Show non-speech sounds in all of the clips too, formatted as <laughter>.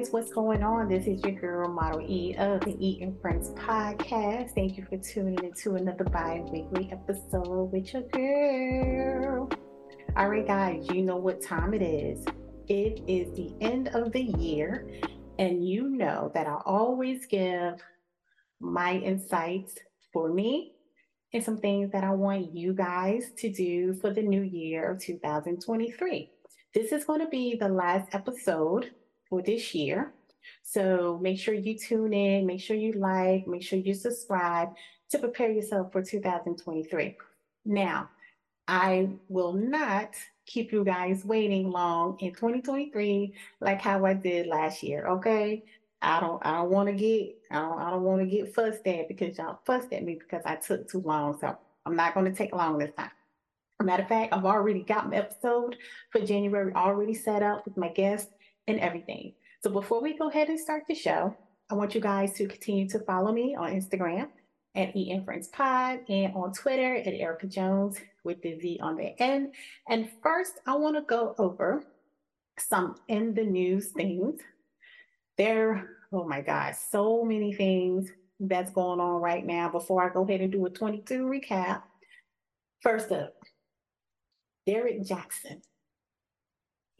guys, what's going on? This is your girl, Model E of the E and Friends podcast. Thank you for tuning in to another bi weekly episode with your girl. All right, guys, you know what time it is. It is the end of the year, and you know that I always give my insights for me and some things that I want you guys to do for the new year of 2023. This is going to be the last episode for this year. So make sure you tune in, make sure you like, make sure you subscribe to prepare yourself for 2023. Now, I will not keep you guys waiting long in 2023 like how I did last year, okay? I don't I don't want to get I don't I don't want to get fussed at because y'all fussed at me because I took too long. So I'm not going to take long this time. Matter of fact, I've already got my episode for January already set up with my guests and everything. So before we go ahead and start the show, I want you guys to continue to follow me on Instagram at E Friends Pod and on Twitter at Erica Jones with the Z on the end. And first, I want to go over some in the news things. There, oh my gosh, so many things that's going on right now. Before I go ahead and do a 22 recap, first up, Derrick Jaxn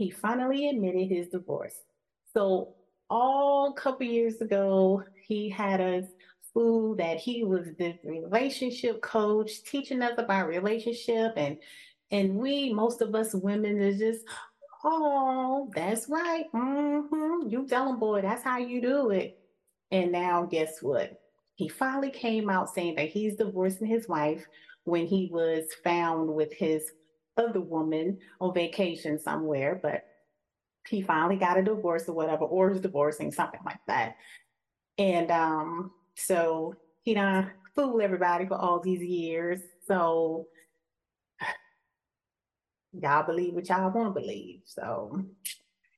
he finally admitted his divorce. So all couple years ago, he had us fool that he was this relationship coach teaching us about relationship and and we most of us women is just oh that's right mm-hmm. you tell him boy that's how you do it and now guess what he finally came out saying that he's divorcing his wife when he was found with his other woman on vacation somewhere, but he finally got a divorce or whatever, or is divorcing, something like that. And um, so he done fool everybody for all these years. So <sighs> y'all believe what y'all want to believe. So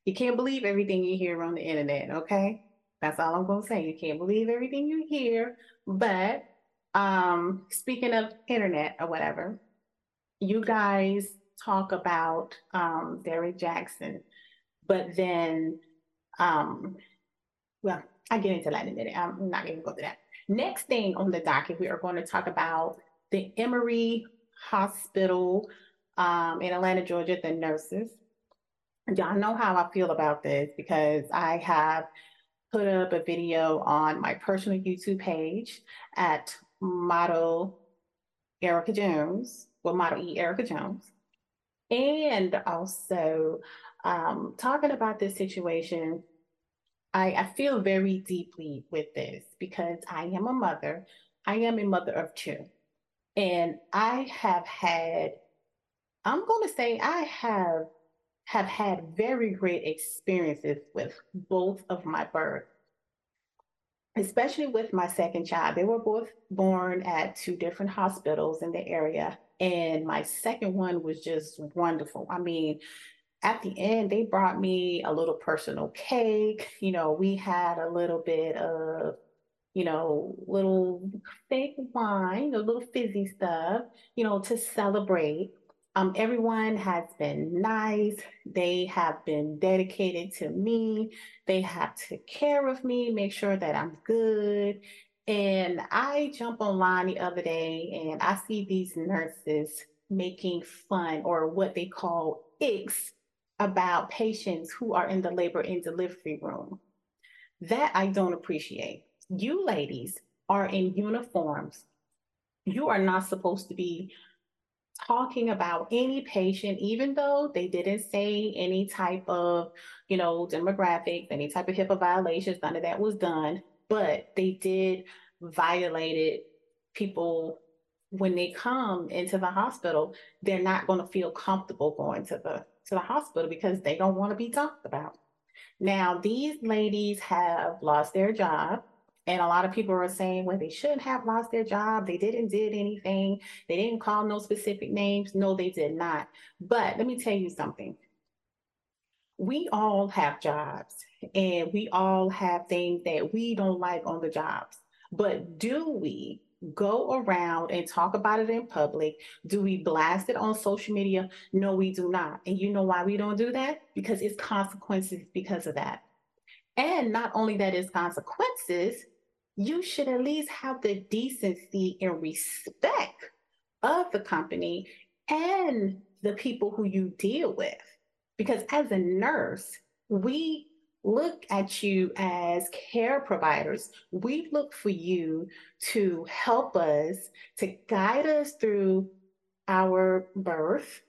you can't believe everything you hear on the internet, okay? That's all I'm gonna say. You can't believe everything you hear. But um, speaking of internet or whatever, you guys talk about um, Derrick Jaxn, but then, um, well, I'll get into that in a minute. I'm not going to go to that. Next thing on the docket, we are going to talk about the Emory Hospital um, in Atlanta, Georgia, the nurses. Y'all know how I feel about this because I have put up a video on my personal YouTube page at Model Erica Jones well, Model E Erica Jones. And also um, talking about this situation, I, I feel very deeply with this because I am a mother. I am a mother of two. And I have had, I'm going to say, I have have had very great experiences with both of my births especially with my second child. They were both born at two different hospitals in the area. And my second one was just wonderful. I mean, at the end, they brought me a little personal cake. You know, we had a little bit of, you know, little fake wine, a little fizzy stuff, you know, to celebrate. Um, everyone has been nice. They have been dedicated to me. They have took care of me, make sure that I'm good. And I jump online the other day and I see these nurses making fun or what they call icks about patients who are in the labor and delivery room. That I don't appreciate. You ladies are in uniforms. You are not supposed to be talking about any patient, even though they didn't say any type of, you know, demographics, any type of HIPAA violations, none of that was done, but they did violated people when they come into the hospital, they're not going to feel comfortable going to the to the hospital because they don't want to be talked about. Now, these ladies have lost their job. And a lot of people are saying, well, they shouldn't have lost their job. They didn't did anything. They didn't call no specific names. No, they did not. But let me tell you something. We all have jobs and we all have things that we don't like on the jobs. But do we go around and talk about it in public? Do we blast it on social media? No, we do not. And you know why we don't do that? Because it's consequences because of that. And not only that is consequences, you should at least have the decency and respect of the company and the people who you deal with. Because as a nurse, we look at you as care providers. We look for you to help us, to guide us through our birth.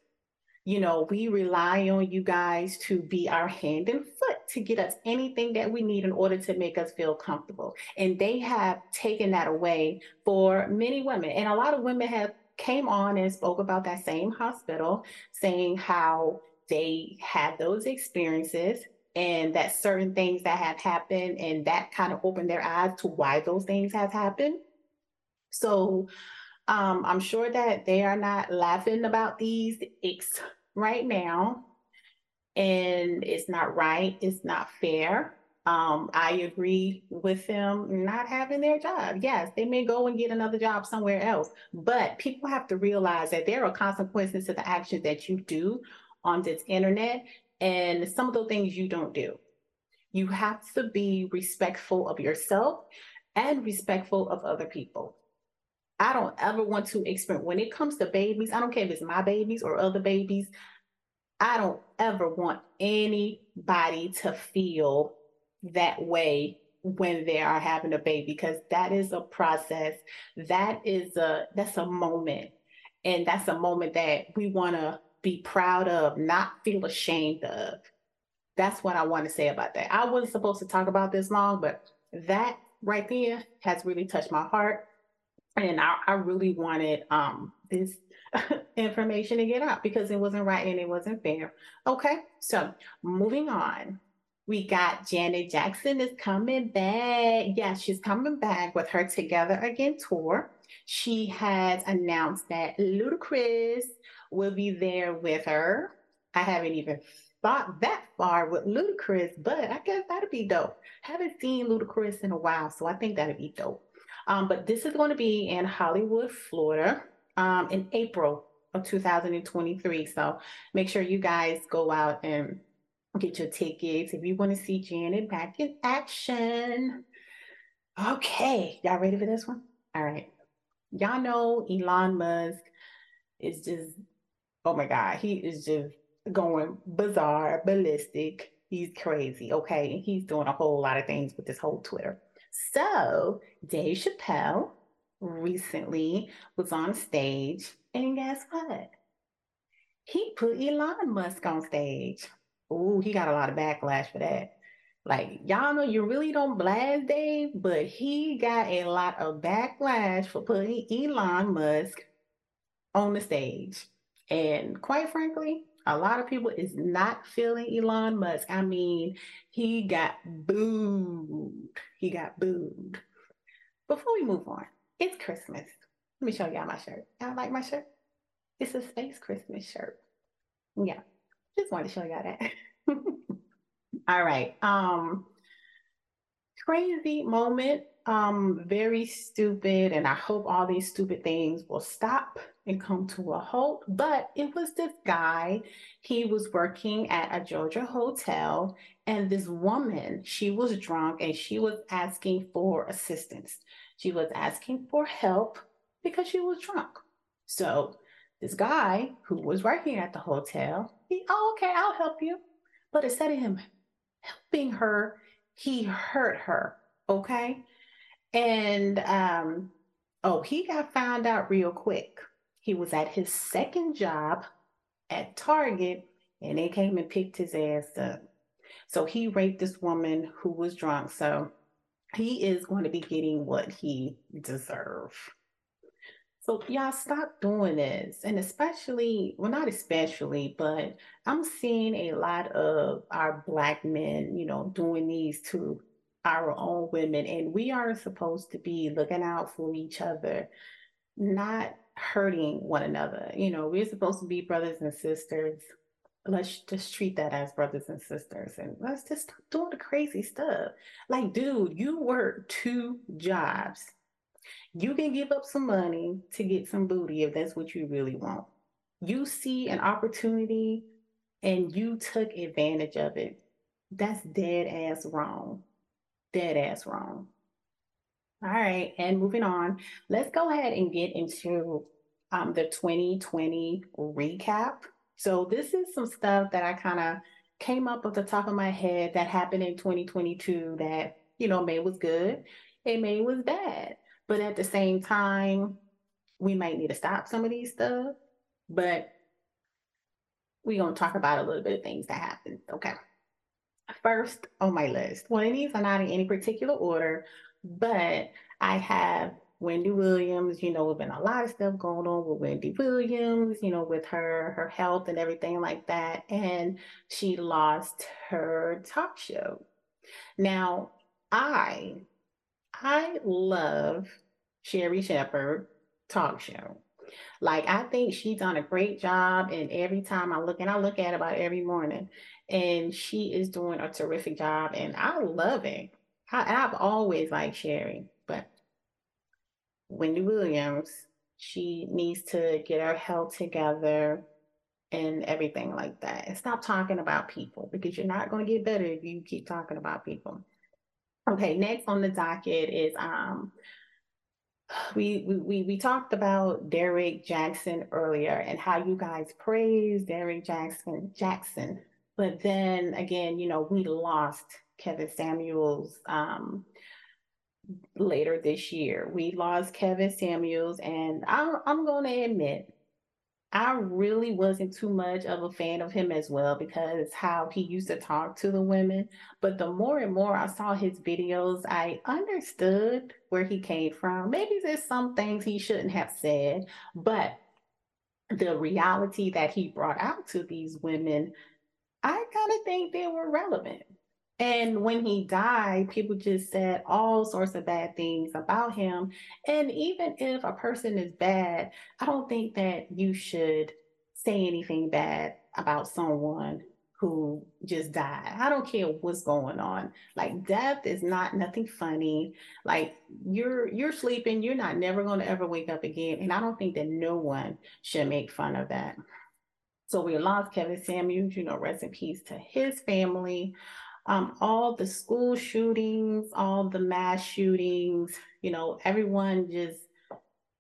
You know, we rely on you guys to be our hand and foot to get us anything that we need in order to make us feel comfortable. And they have taken that away for many women. And a lot of women have came on and spoke about that same hospital, saying how they had those experiences and that certain things that have happened and that kind of opened their eyes to why those things have happened. So um, I'm sure that they are not laughing about these icks right now. And it's not right, it's not fair. Um, I agree with them not having their job. Yes, they may go and get another job somewhere else, but people have to realize that there are consequences to the actions that you do on this internet and some of the things you don't do. You have to be respectful of yourself and respectful of other people. I don't ever want to experience when it comes to babies, I don't care if it's my babies or other babies, I don't ever want anybody to feel that way when they are having a baby because that is a process. That is a that's a moment. And that's a moment that we want to be proud of, not feel ashamed of. That's what I want to say about that. I wasn't supposed to talk about this long, but that right there has really touched my heart. And I, I really wanted um, this <laughs> information to get out because it wasn't right and it wasn't fair. Okay, so moving on. We got Janet Jackson is coming back. Yeah, she's coming back with her Together Again tour. She has announced that Ludacris will be there with her. I haven't even thought that far with Ludacris, but I guess that'd be dope. Haven't seen Ludacris in a while, so I think that'd be dope. Um, but this is going to be in Hollywood, Florida, um, in April of 2023. So make sure you guys go out and get your tickets if you want to see Janet back in action. Okay, y'all ready for this one? All right. Y'all know Elon Musk is just oh my God, he is just going bizarre, ballistic. He's crazy. Okay. And he's doing a whole lot of things with this whole Twitter. So Dave Chappelle recently was on stage, and guess what? He put Elon Musk on stage. Ooh, he got a lot of backlash for that. Like, y'all know you really don't blast Dave, but he got a lot of backlash for putting Elon Musk on the stage. And quite frankly, a lot of people is not feeling Elon Musk. I mean, he got booed. He got booed. Before we move on, it's Christmas. Let me show y'all my shirt. Y'all like my shirt? It's a space Christmas shirt. Yeah, just wanted to show y'all that. <laughs> All right. Um, crazy moment. Um, very stupid, and I hope all these stupid things will stop and come to a halt. But it was this guy, he was working at a Georgia hotel, and this woman, she was drunk and she was asking for assistance. She was asking for help because she was drunk. So this guy who was working at the hotel, he, oh, okay, I'll help you. But instead of him helping her, he hurt her. Okay. And um, oh, he got found out real quick. He was at his second job at Target and they came and picked his ass up. So he raped this woman who was drunk. So he is going to be getting what he deserves. So y'all stop doing this. And especially, well, not especially, but I'm seeing a lot of our black men, you know, doing these to our own women. And we are supposed to be looking out for each other, not hurting one another. You know, we're supposed to be brothers and sisters. Let's just treat that as brothers and sisters and let's just stop doing the crazy stuff. Like, dude, you work two jobs. You can give up some money to get some booty if that's what you really want. You see an opportunity and you took advantage of it. That's dead ass wrong. Dead ass wrong. All right, and moving on, let's go ahead and get into um, the 2020 recap. So this is some stuff that I kind of came up off the top of my head that happened in 2022 that, you know, May was good and May was bad. But at the same time, we might need to stop some of these stuff. But we're to talk about a little bit of things that happened. Okay. First on my list, well, these are not in any particular order, but I have Wendy Williams, you know, we've been a lot of stuff going on with Wendy Williams, you know, with her her health and everything like that. And she lost her talk show. Now, I I love Sherri Shepherd talk show. Like I think she's done a great job, and every time I look and I look at about every morning, and she is doing a terrific job, and I love it. I, have always liked Sherri, but Wendy Williams, she needs to get her health together and everything like that. And stop talking about people because you're not going to get better if you keep talking about people. Okay, next on the docket is um we we we talked about Derrick Jackson earlier and how you guys praised Derrick Jaxn Jackson, but then again, you know, we lost Kevin Samuels um later this year. We lost Kevin Samuels, and I'm, I'm going to admit, I really wasn't too much of a fan of him as well because how he used to talk to the women. But the more and more I saw his videos, I understood where he came from. Maybe there's some things he shouldn't have said, but the reality that he brought out to these women, I kind of think they were relevant. And when he died, people just said all sorts of bad things about him. And even if a person is bad, I don't think that you should say anything bad about someone who just died. I don't care what's going on. Like death is not nothing funny. Like you're you're sleeping, you're not never going to ever wake up again. And I don't think that no one should make fun of that. So we lost Kevin Samuels, you know, rest in peace to his family um, all the school shootings, all the mass shootings, you know, everyone just,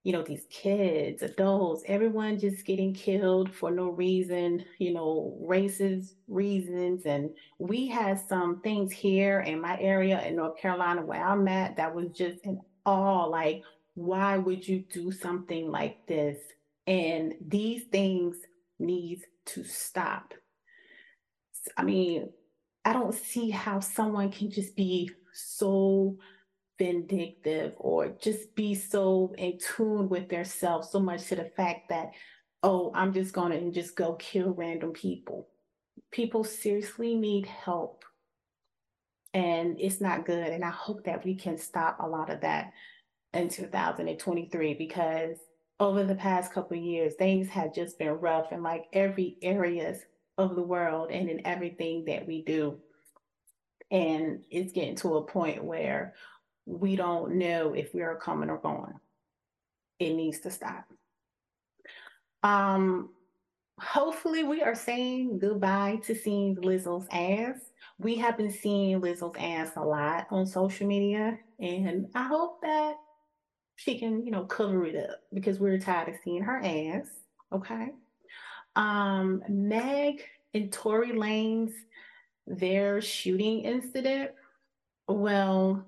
you know, these kids, adults, everyone just getting killed for no reason, you know, racist reasons. And we had some things here in my area in North Carolina where I'm at that was just in awe. Like, why would you do something like this? And these things need to stop. I mean, I don't see how someone can just be so vindictive or just be so in tune with their self so much to the fact that, oh, I'm just to just go kill random people. People seriously need help. And it's not good. And I hope that we can stop a lot of that in 2023 because over the past couple years, things have just been rough in like every areas of the world and in everything that we do. And it's getting to a point where we don't know if we are coming or going. It needs to stop. Um, hopefully we are saying goodbye to seeing Lizzo's ass. We have been seeing Lizzo's ass a lot on social media, and I hope that she can, you know, cover it up because we're tired of seeing her ass. Okay. Um, Meg and Tory Lanez their shooting incident, well,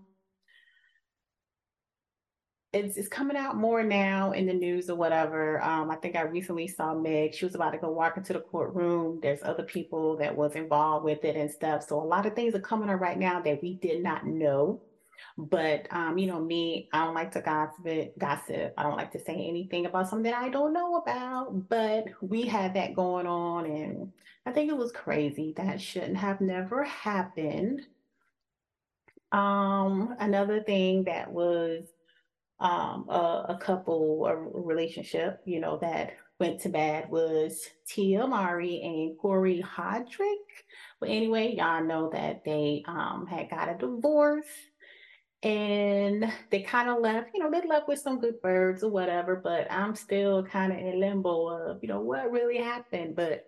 it's, it's coming out more now in the news or whatever. Um, I think I recently saw Meg. She was about to go walk into the courtroom. There's other people that was involved with it and stuff. So a lot of things are coming up right now that we did not know. But um, you know, me, I don't like to gossip gossip. I don't like to say anything about something I don't know about. But we had that going on and I think it was crazy. That shouldn't have never happened. Um, another thing that was um a, a couple a relationship, you know, that went to bad was Tia Mowry and Corey Hardrict. But anyway, y'all know that they um had got a divorce and they kind of left, you know, they left with some good birds or whatever, but I'm still kind of in limbo of, you know, what really happened. But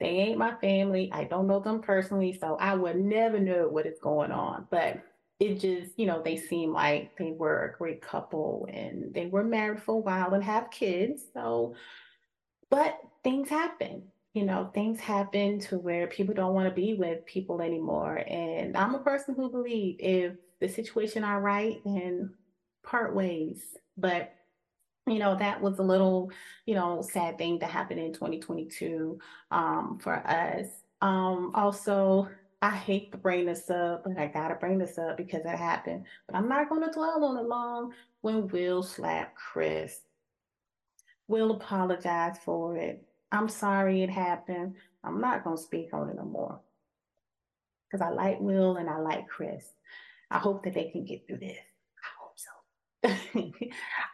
They ain't my family. I don't know them personally, so I would never know what is going on. But it just, you know, they seem like they were a great couple and they were married for a while and have kids. So, but things happen, you know, things happen to where people don't want to be with people anymore. And I'm a person who believe if the situation are right, then part ways. But you know, that was a little, you know, sad thing that happened in 2022 um, for us. Um, also, I hate to bring this up, but I gotta bring this up because it happened. But I'm not gonna dwell on it long. When Will slapped Chris, Will apologize for it. I'm sorry it happened. I'm not gonna speak on it no more because I like Will and I like Chris. I hope that they can get through this. I hope so.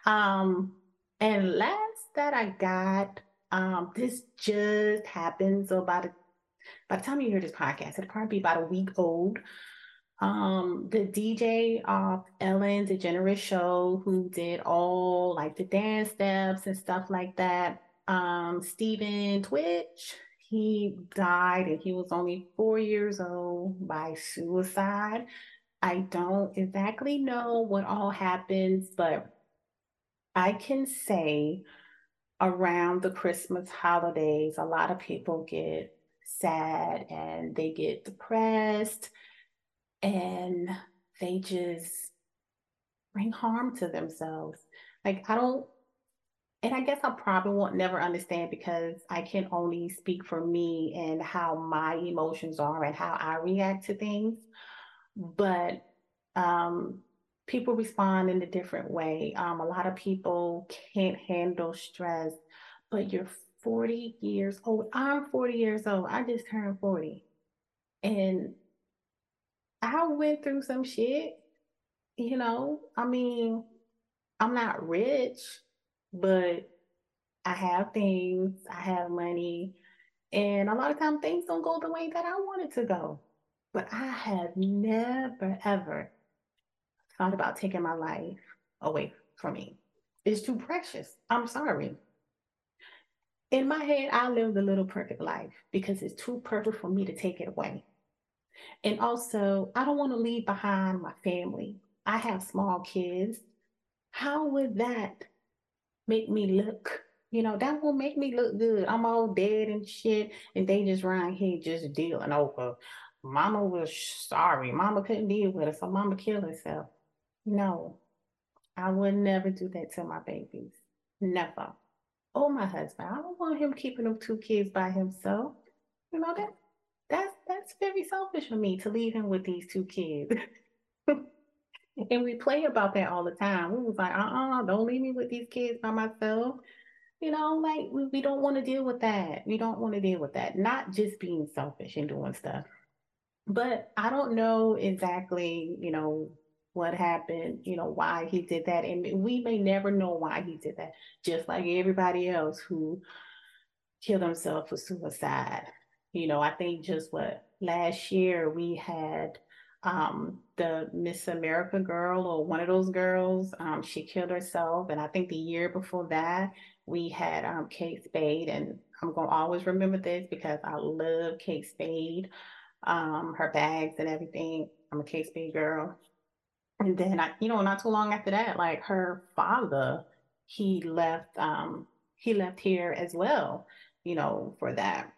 <laughs> um, and last that I got, um, this just happened. So by the by the time you hear this podcast, it'll probably be about a week old. Um, the DJ of Ellen DeGeneres show who did all like the dance steps and stuff like that. Um, Stephen Twitch, he died and he was only four years old by suicide. I don't exactly know what all happens, but I can say around the Christmas holidays, a lot of people get sad and they get depressed and they just bring harm to themselves. Like, I don't, and I guess I probably won't never understand because I can only speak for me and how my emotions are and how I react to things. But um, people respond in a different way. Um, a lot of people can't handle stress, but you're 40 years old. I'm 40 years old. I just turned 40. And I went through some shit, you know. I mean, I'm not rich, but I have things, I have money, and a lot of times things don't go the way that I want it to go. But I have never, ever thought about taking my life away from me. It's too precious. I'm sorry. In my head, I lived a little perfect life because it's too perfect for me to take it away. And also, I don't want to leave behind my family. I have small kids. How would that make me look? You know, that won't make me look good. I'm all dead and shit, and they just around here just dealing over. Mama was sorry. Mama couldn't deal with it, so mama killed herself. No, I would never do that to my babies. Never. Oh, my husband, I don't want him keeping them two kids by himself. You know that that's that's very selfish for me to leave him with these two kids. <laughs> and we play about that all the time. We was like, uh-uh, don't leave me with these kids by myself. You know, like we, we don't want to deal with that. We don't want to deal with that. Not just being selfish and doing stuff. But I don't know exactly, you know, what happened, you know, why he did that. And we may never know why he did that, just like everybody else who killed himself for suicide. You know, I think just what last year we had um, the Miss America girl or one of those girls, um, she killed herself. And I think the year before that, we had um, Kate Spade. And I'm going to always remember this because I love Kate Spade, um, her bags and everything. I'm a Kate Spade girl. And then I, you know, not too long after that, like her father, he left, um, he left here as well, you know, for that.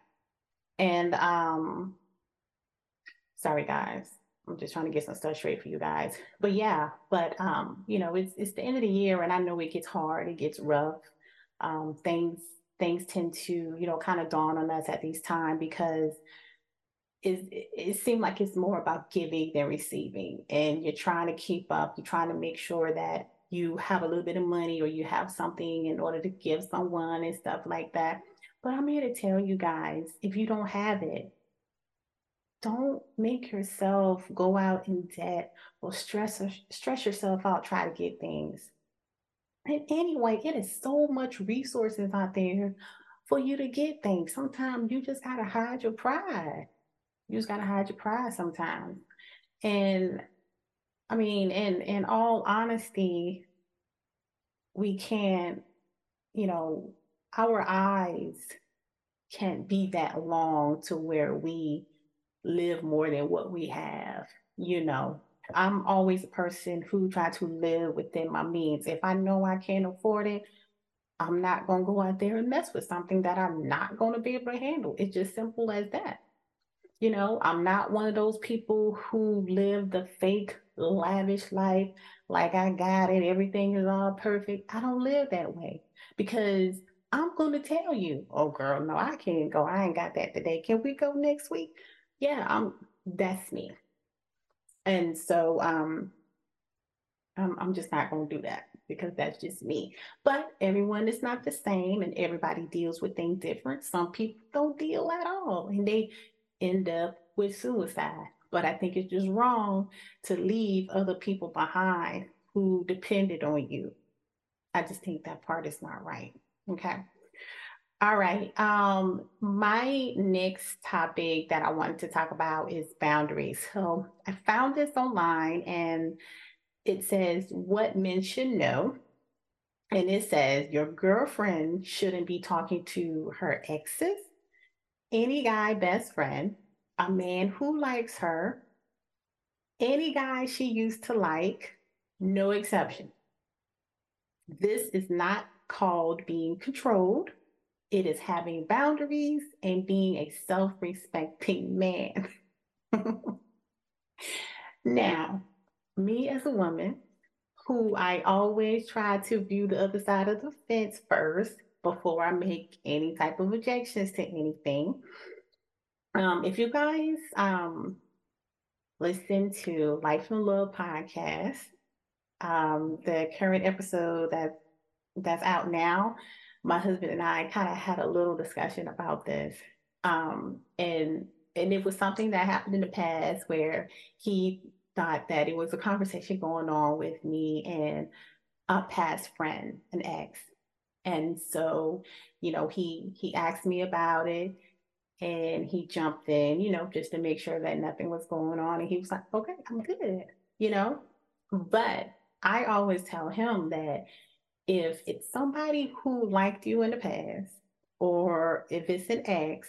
And um, sorry guys, I'm just trying to get some stuff straight for you guys. But yeah, but um, you know, it's it's the end of the year and I know it gets hard, it gets rough. Um, things things tend to, you know, kind of dawn on us at these time because it, it seemed like it's more about giving than receiving. And you're trying to keep up, you're trying to make sure that you have a little bit of money or you have something in order to give someone and stuff like that. But I'm here to tell you guys if you don't have it, don't make yourself go out in debt or stress or stress yourself out try to get things. And anyway, it is so much resources out there for you to get things. Sometimes you just gotta hide your pride. You just gotta hide your pride sometimes. And I mean, in in all honesty, we can't, you know, our eyes can't be that long to where we live more than what we have, you know. I'm always a person who try to live within my means. If I know I can't afford it, I'm not to go out there and mess with something that I'm not to be able to handle. It's just simple as that. You know, I'm not one of those people who live the fake lavish life, like I got it, everything is all perfect. I don't live that way because I'm to tell you, oh girl, no, I can't go. I ain't got that today. Can we go next week? Yeah, I'm that's me. And so um I'm, I'm just not going to do that because that's just me. But everyone is not the same and everybody deals with things different. Some people don't deal at all and they end up with suicide. But I think it's just wrong to leave other people behind who depended on you. I just think that part is not right. Okay. All right. Um, my next topic that I wanted to talk about is boundaries. So I found this online and it says what men should know. And it says your girlfriend shouldn't be talking to her exes, any guy best friend, a man who likes her, any guy she used to like, no exception. This is not called being controlled. It is having boundaries and being a self respecting man. <laughs> now, me as a woman who I always try to view the other side of the fence first before I make any type of objections to anything. Um, if you guys um, listen to Life and Love podcast, um, the current episode that that's out now, my husband and I kind of had a little discussion about this. Um, and and it was something that happened in the past where he thought that it was a conversation going on with me and a past friend, an ex. And so, you know, he he asked me about it and he jumped in, you know, just to make sure that nothing was going on. And he was like, okay, I'm good, you know. But I always tell him that if it's somebody who liked you in the past, or if it's an ex,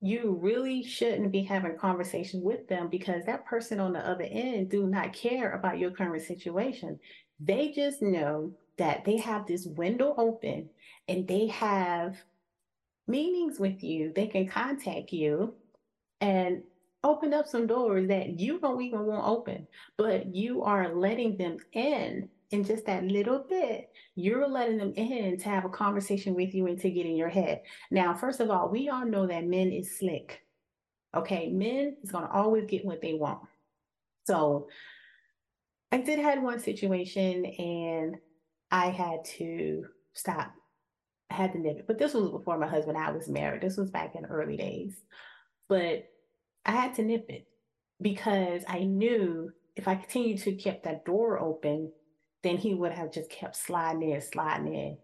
you really shouldn't be having conversation with them because that person on the other end do not care about your current situation. They just know that they have this window open and they have meetings with you. They can contact you and open up some doors that you don't even want open, but you are letting them in in just that little bit, you're letting them in to have a conversation with you and to get in your head. Now, first of all, we all know that men is slick. Okay, men is gonna always get what they want. So I did had one situation and I had to stop. I had to nip it. But this was before my husband I was married. This was back in early days. But I had to nip it because I knew if I continued to keep that door open, then he would have just kept sliding in, sliding in.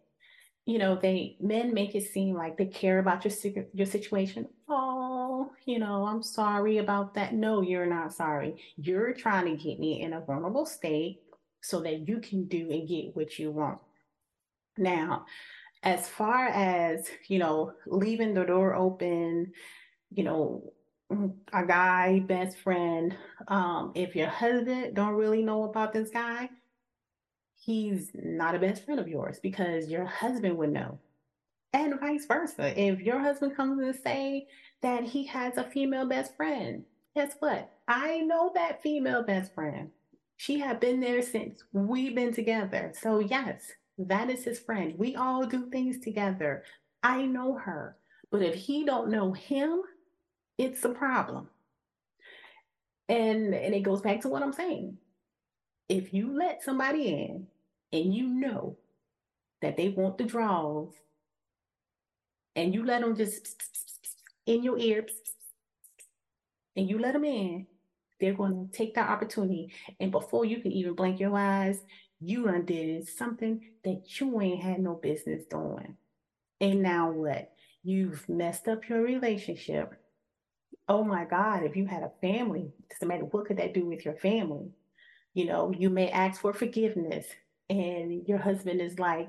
You know, they men make it seem like they care about your your situation. Oh, you know, I'm sorry about that. No, you're not sorry. You're trying to get me in a vulnerable state so that you can do and get what you want. Now, as far as, you know, leaving the door open, you know, a guy, best friend, um, if your husband don't really know about this guy, he's not a best friend of yours because your husband would know. And vice versa. If your husband comes and say that he has a female best friend, guess what? I know that female best friend. She had been there since we've been together. So yes, that is his friend. We all do things together. I know her. But if he don't know him, it's a problem. And and it goes back to what I'm saying. If you let somebody in and you know that they want the draws and you let them just in your ear and you let them in, they're going to take that opportunity. And before you can even blink your eyes, you undid something that you ain't had no business doing. And now what? You've messed up your relationship. Oh my God, if you had a family, doesn't matter what could that do with your family? You know, you may ask for forgiveness and your husband is like,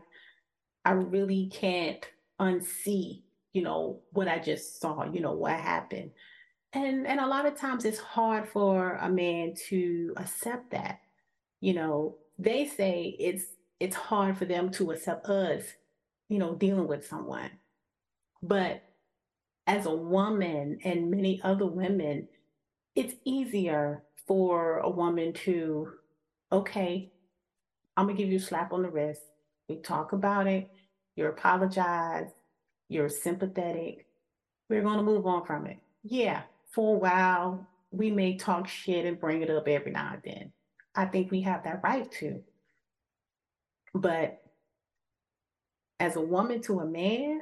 I really can't unsee, you know, what I just saw, you know, what happened. And and a lot of times it's hard for a man to accept that. You know, they say it's it's hard for them to accept us, you know, dealing with someone. But as a woman and many other women, it's easier for a woman to, okay, I'm gonna give you a slap on the wrist. We talk about it. You apologize. You're sympathetic. We're gonna move on from it. Yeah, for a while, we may talk shit and bring it up every now and then. I think we have that right to. But as a woman to a man,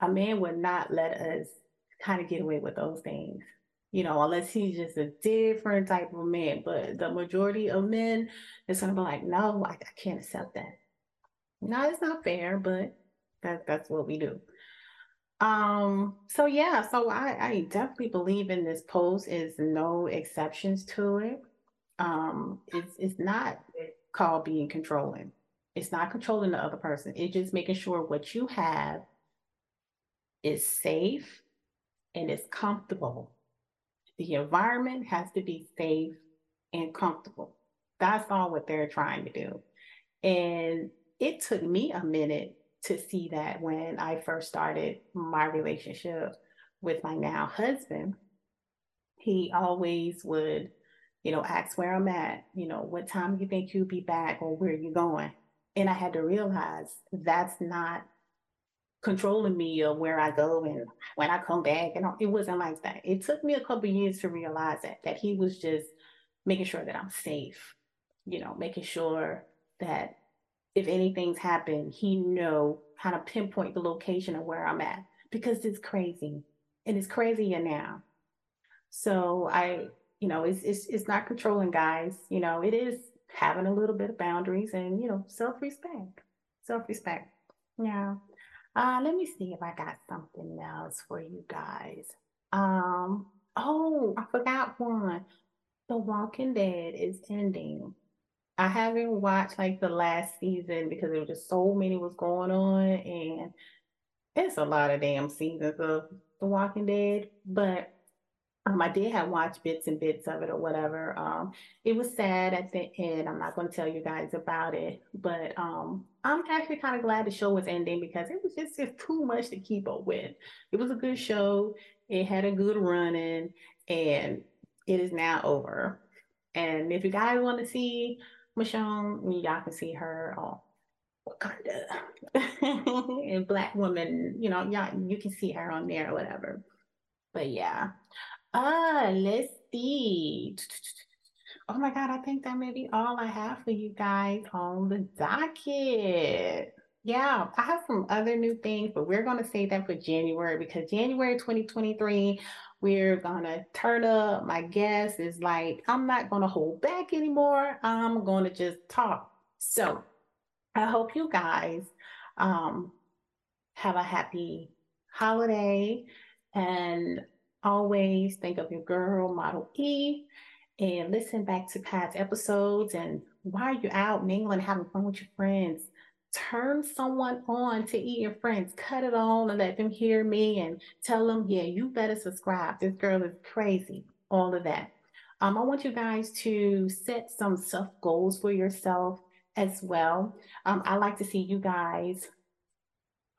a man would not let us kind of get away with those things, you know, unless he's just a different type of man. But the majority of men is gonna be like, no, I, I can't accept that. No, it's not fair, but that that's what we do. Um, so yeah, so I, I definitely believe in this post is no exceptions to it. Um, it's it's not called being controlling. It's not controlling the other person. It's just making sure what you have is safe and is comfortable. The environment has to be safe and comfortable. That's all what they're trying to do. And it took me a minute to see that when I first started my relationship with my now husband. He always would, you know, ask where I'm at, you know, what time do you think you'll be back or where you going. And I had to realize that's not controlling me of where I go and when I come back. And it wasn't like that. It took me a couple years to realize that, that he was just making sure that I'm safe, you know, making sure that if anything's happened, he know how to pinpoint the location of where I'm at because it's crazy and it's crazier now. So I, you know, it's it's it's not controlling guys. You know, it is having a little bit of boundaries and you know self respect, self respect. Yeah. Uh, let me see if I got something else for you guys. Um. Oh, I forgot one. The Walking Dead is ending. I haven't watched like the last season because there was just so many was going on and it's a lot of damn seasons of The Walking Dead. But um, I did have watched bits and bits of it or whatever. Um, it was sad at the end. I'm not going to tell you guys about it, but um, I'm actually kind of glad the show was ending because it was just, just too much to keep up with. It was a good show. It had a good running, and it is now over. And if you guys want to see Michonne, y'all can see her on Wakanda <laughs> and Black woman, you know, y'all you can see her on there or whatever. But yeah. Uh, let's see. Oh my god, I think that may be all I have for you guys on the docket. Yeah, I have some other new things, but we're going to save that for January because January 2023, we're gonna turn up. My guess is like, I'm not gonna hold back anymore. I'm gonna just talk. So I hope you guys um, have a happy holiday and always think of your girl, Model E, and listen back to past episodes. And while you're out mingling, having fun with your friends, turn someone on to eat your friends, cut it on and let them hear me and tell them, yeah, you better subscribe. This girl is crazy. All of that. Um, I want you guys to set some self goals for yourself as well. Um, I like to see you guys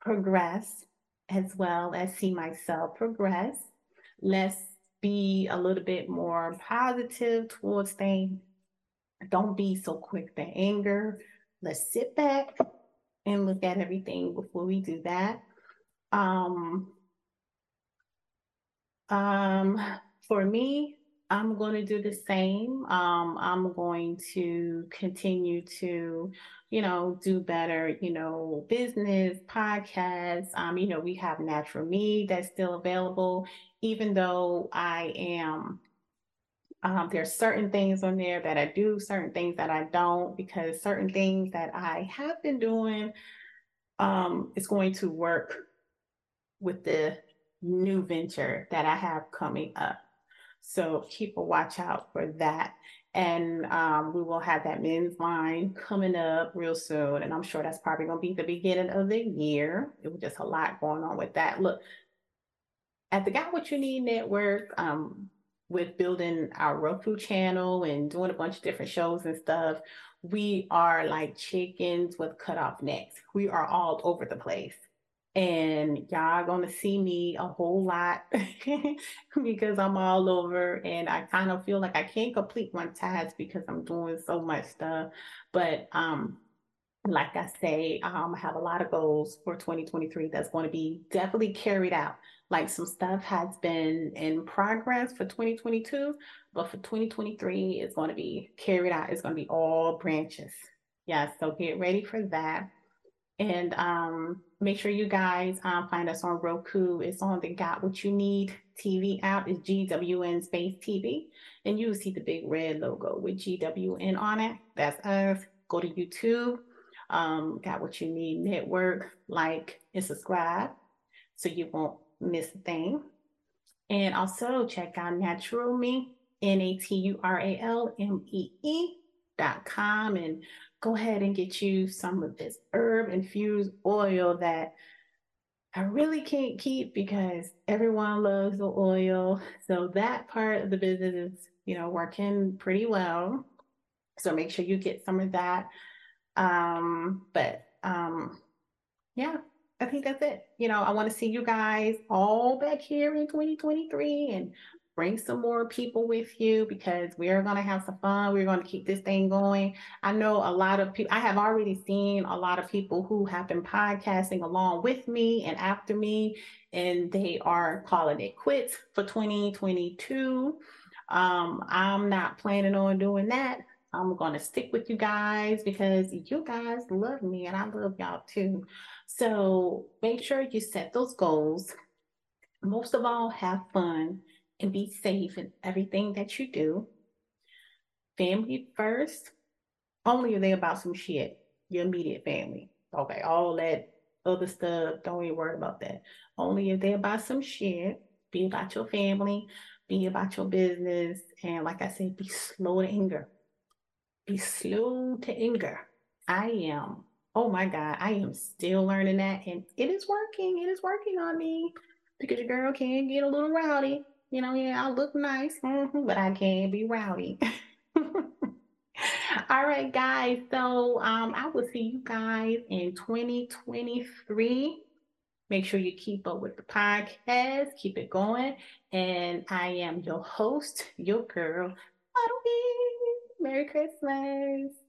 progress as well as see myself progress. Let's be a little bit more positive towards things. Don't be so quick to anger. Let's sit back, and look at everything before we do that. Um, um, for me, I'm going to do the same. Um, I'm going to continue to, you know, do better, you know, business, podcasts. Um, you know, we have NaturalMee that's still available, even though I am um, there's certain things on there that I do, certain things that I don't, because certain things that I have been doing um, is going to work with the new venture that I have coming up. So keep a watch out for that. And um, we will have that men's line coming up real soon. And I'm sure that's probably going to be the beginning of the year. It was just a lot going on with that. Look, at the Got What You Need Network, um, with building our Roku channel and doing a bunch of different shows and stuff, we are like chickens with cut off necks. We are all over the place. And y'all gonna see me a whole lot <laughs> because I'm all over and I kind of feel like I can't complete one task because I'm doing so much stuff. But um like I say, um, I have a lot of goals for 2023 that's going to be definitely carried out. Like some stuff has been in progress for 2022, but for 2023, it's going to be carried out. It's going to be all branches. Yeah, so get ready for that. And um, make sure you guys um, find us on Roku. It's on the Got What You Need TV app. It's GWN Space TV. And you'll see the big red logo with GWN on it. That's us. Go to YouTube um, Got What You Need Network, like and subscribe so you won't miss a thing. And also check out NaturalMee, N A T U R A L M E E dot com and go ahead and get you some of this herb infused oil that I really can't keep because everyone loves the oil. So that part of the business is, you know, working pretty well. So make sure you get some of that. Um, but um, yeah, I think that's it. You know, I want to see you guys all back here in 2023 and bring some more people with you because we are going to have some fun. We're going to keep this thing going. I know a lot of people, I have already seen a lot of people who have been podcasting along with me and after me, and they are calling it quits for 2022. Um, I'm not planning on doing that. I'm going to stick with you guys because you guys love me and I love y'all too. So make sure you set those goals. Most of all, have fun and be safe in everything that you do. Family first, only if they about some shit, your immediate family. Okay, all that other stuff, don't even worry about that. Only if they about some shit, be about your family, be about your business, and like I said, be slow to anger be slow to anger. I am. Oh my God, I am still learning that. And it is working. It is working on me because your girl can get a little rowdy. You know, yeah, I look nice, mm-hmm, but I can't be rowdy. <laughs> All right, guys. So um, I will see you guys in 2023. Make sure you keep up with the podcast, keep it going. And I am your host, your girl, Merry Christmas.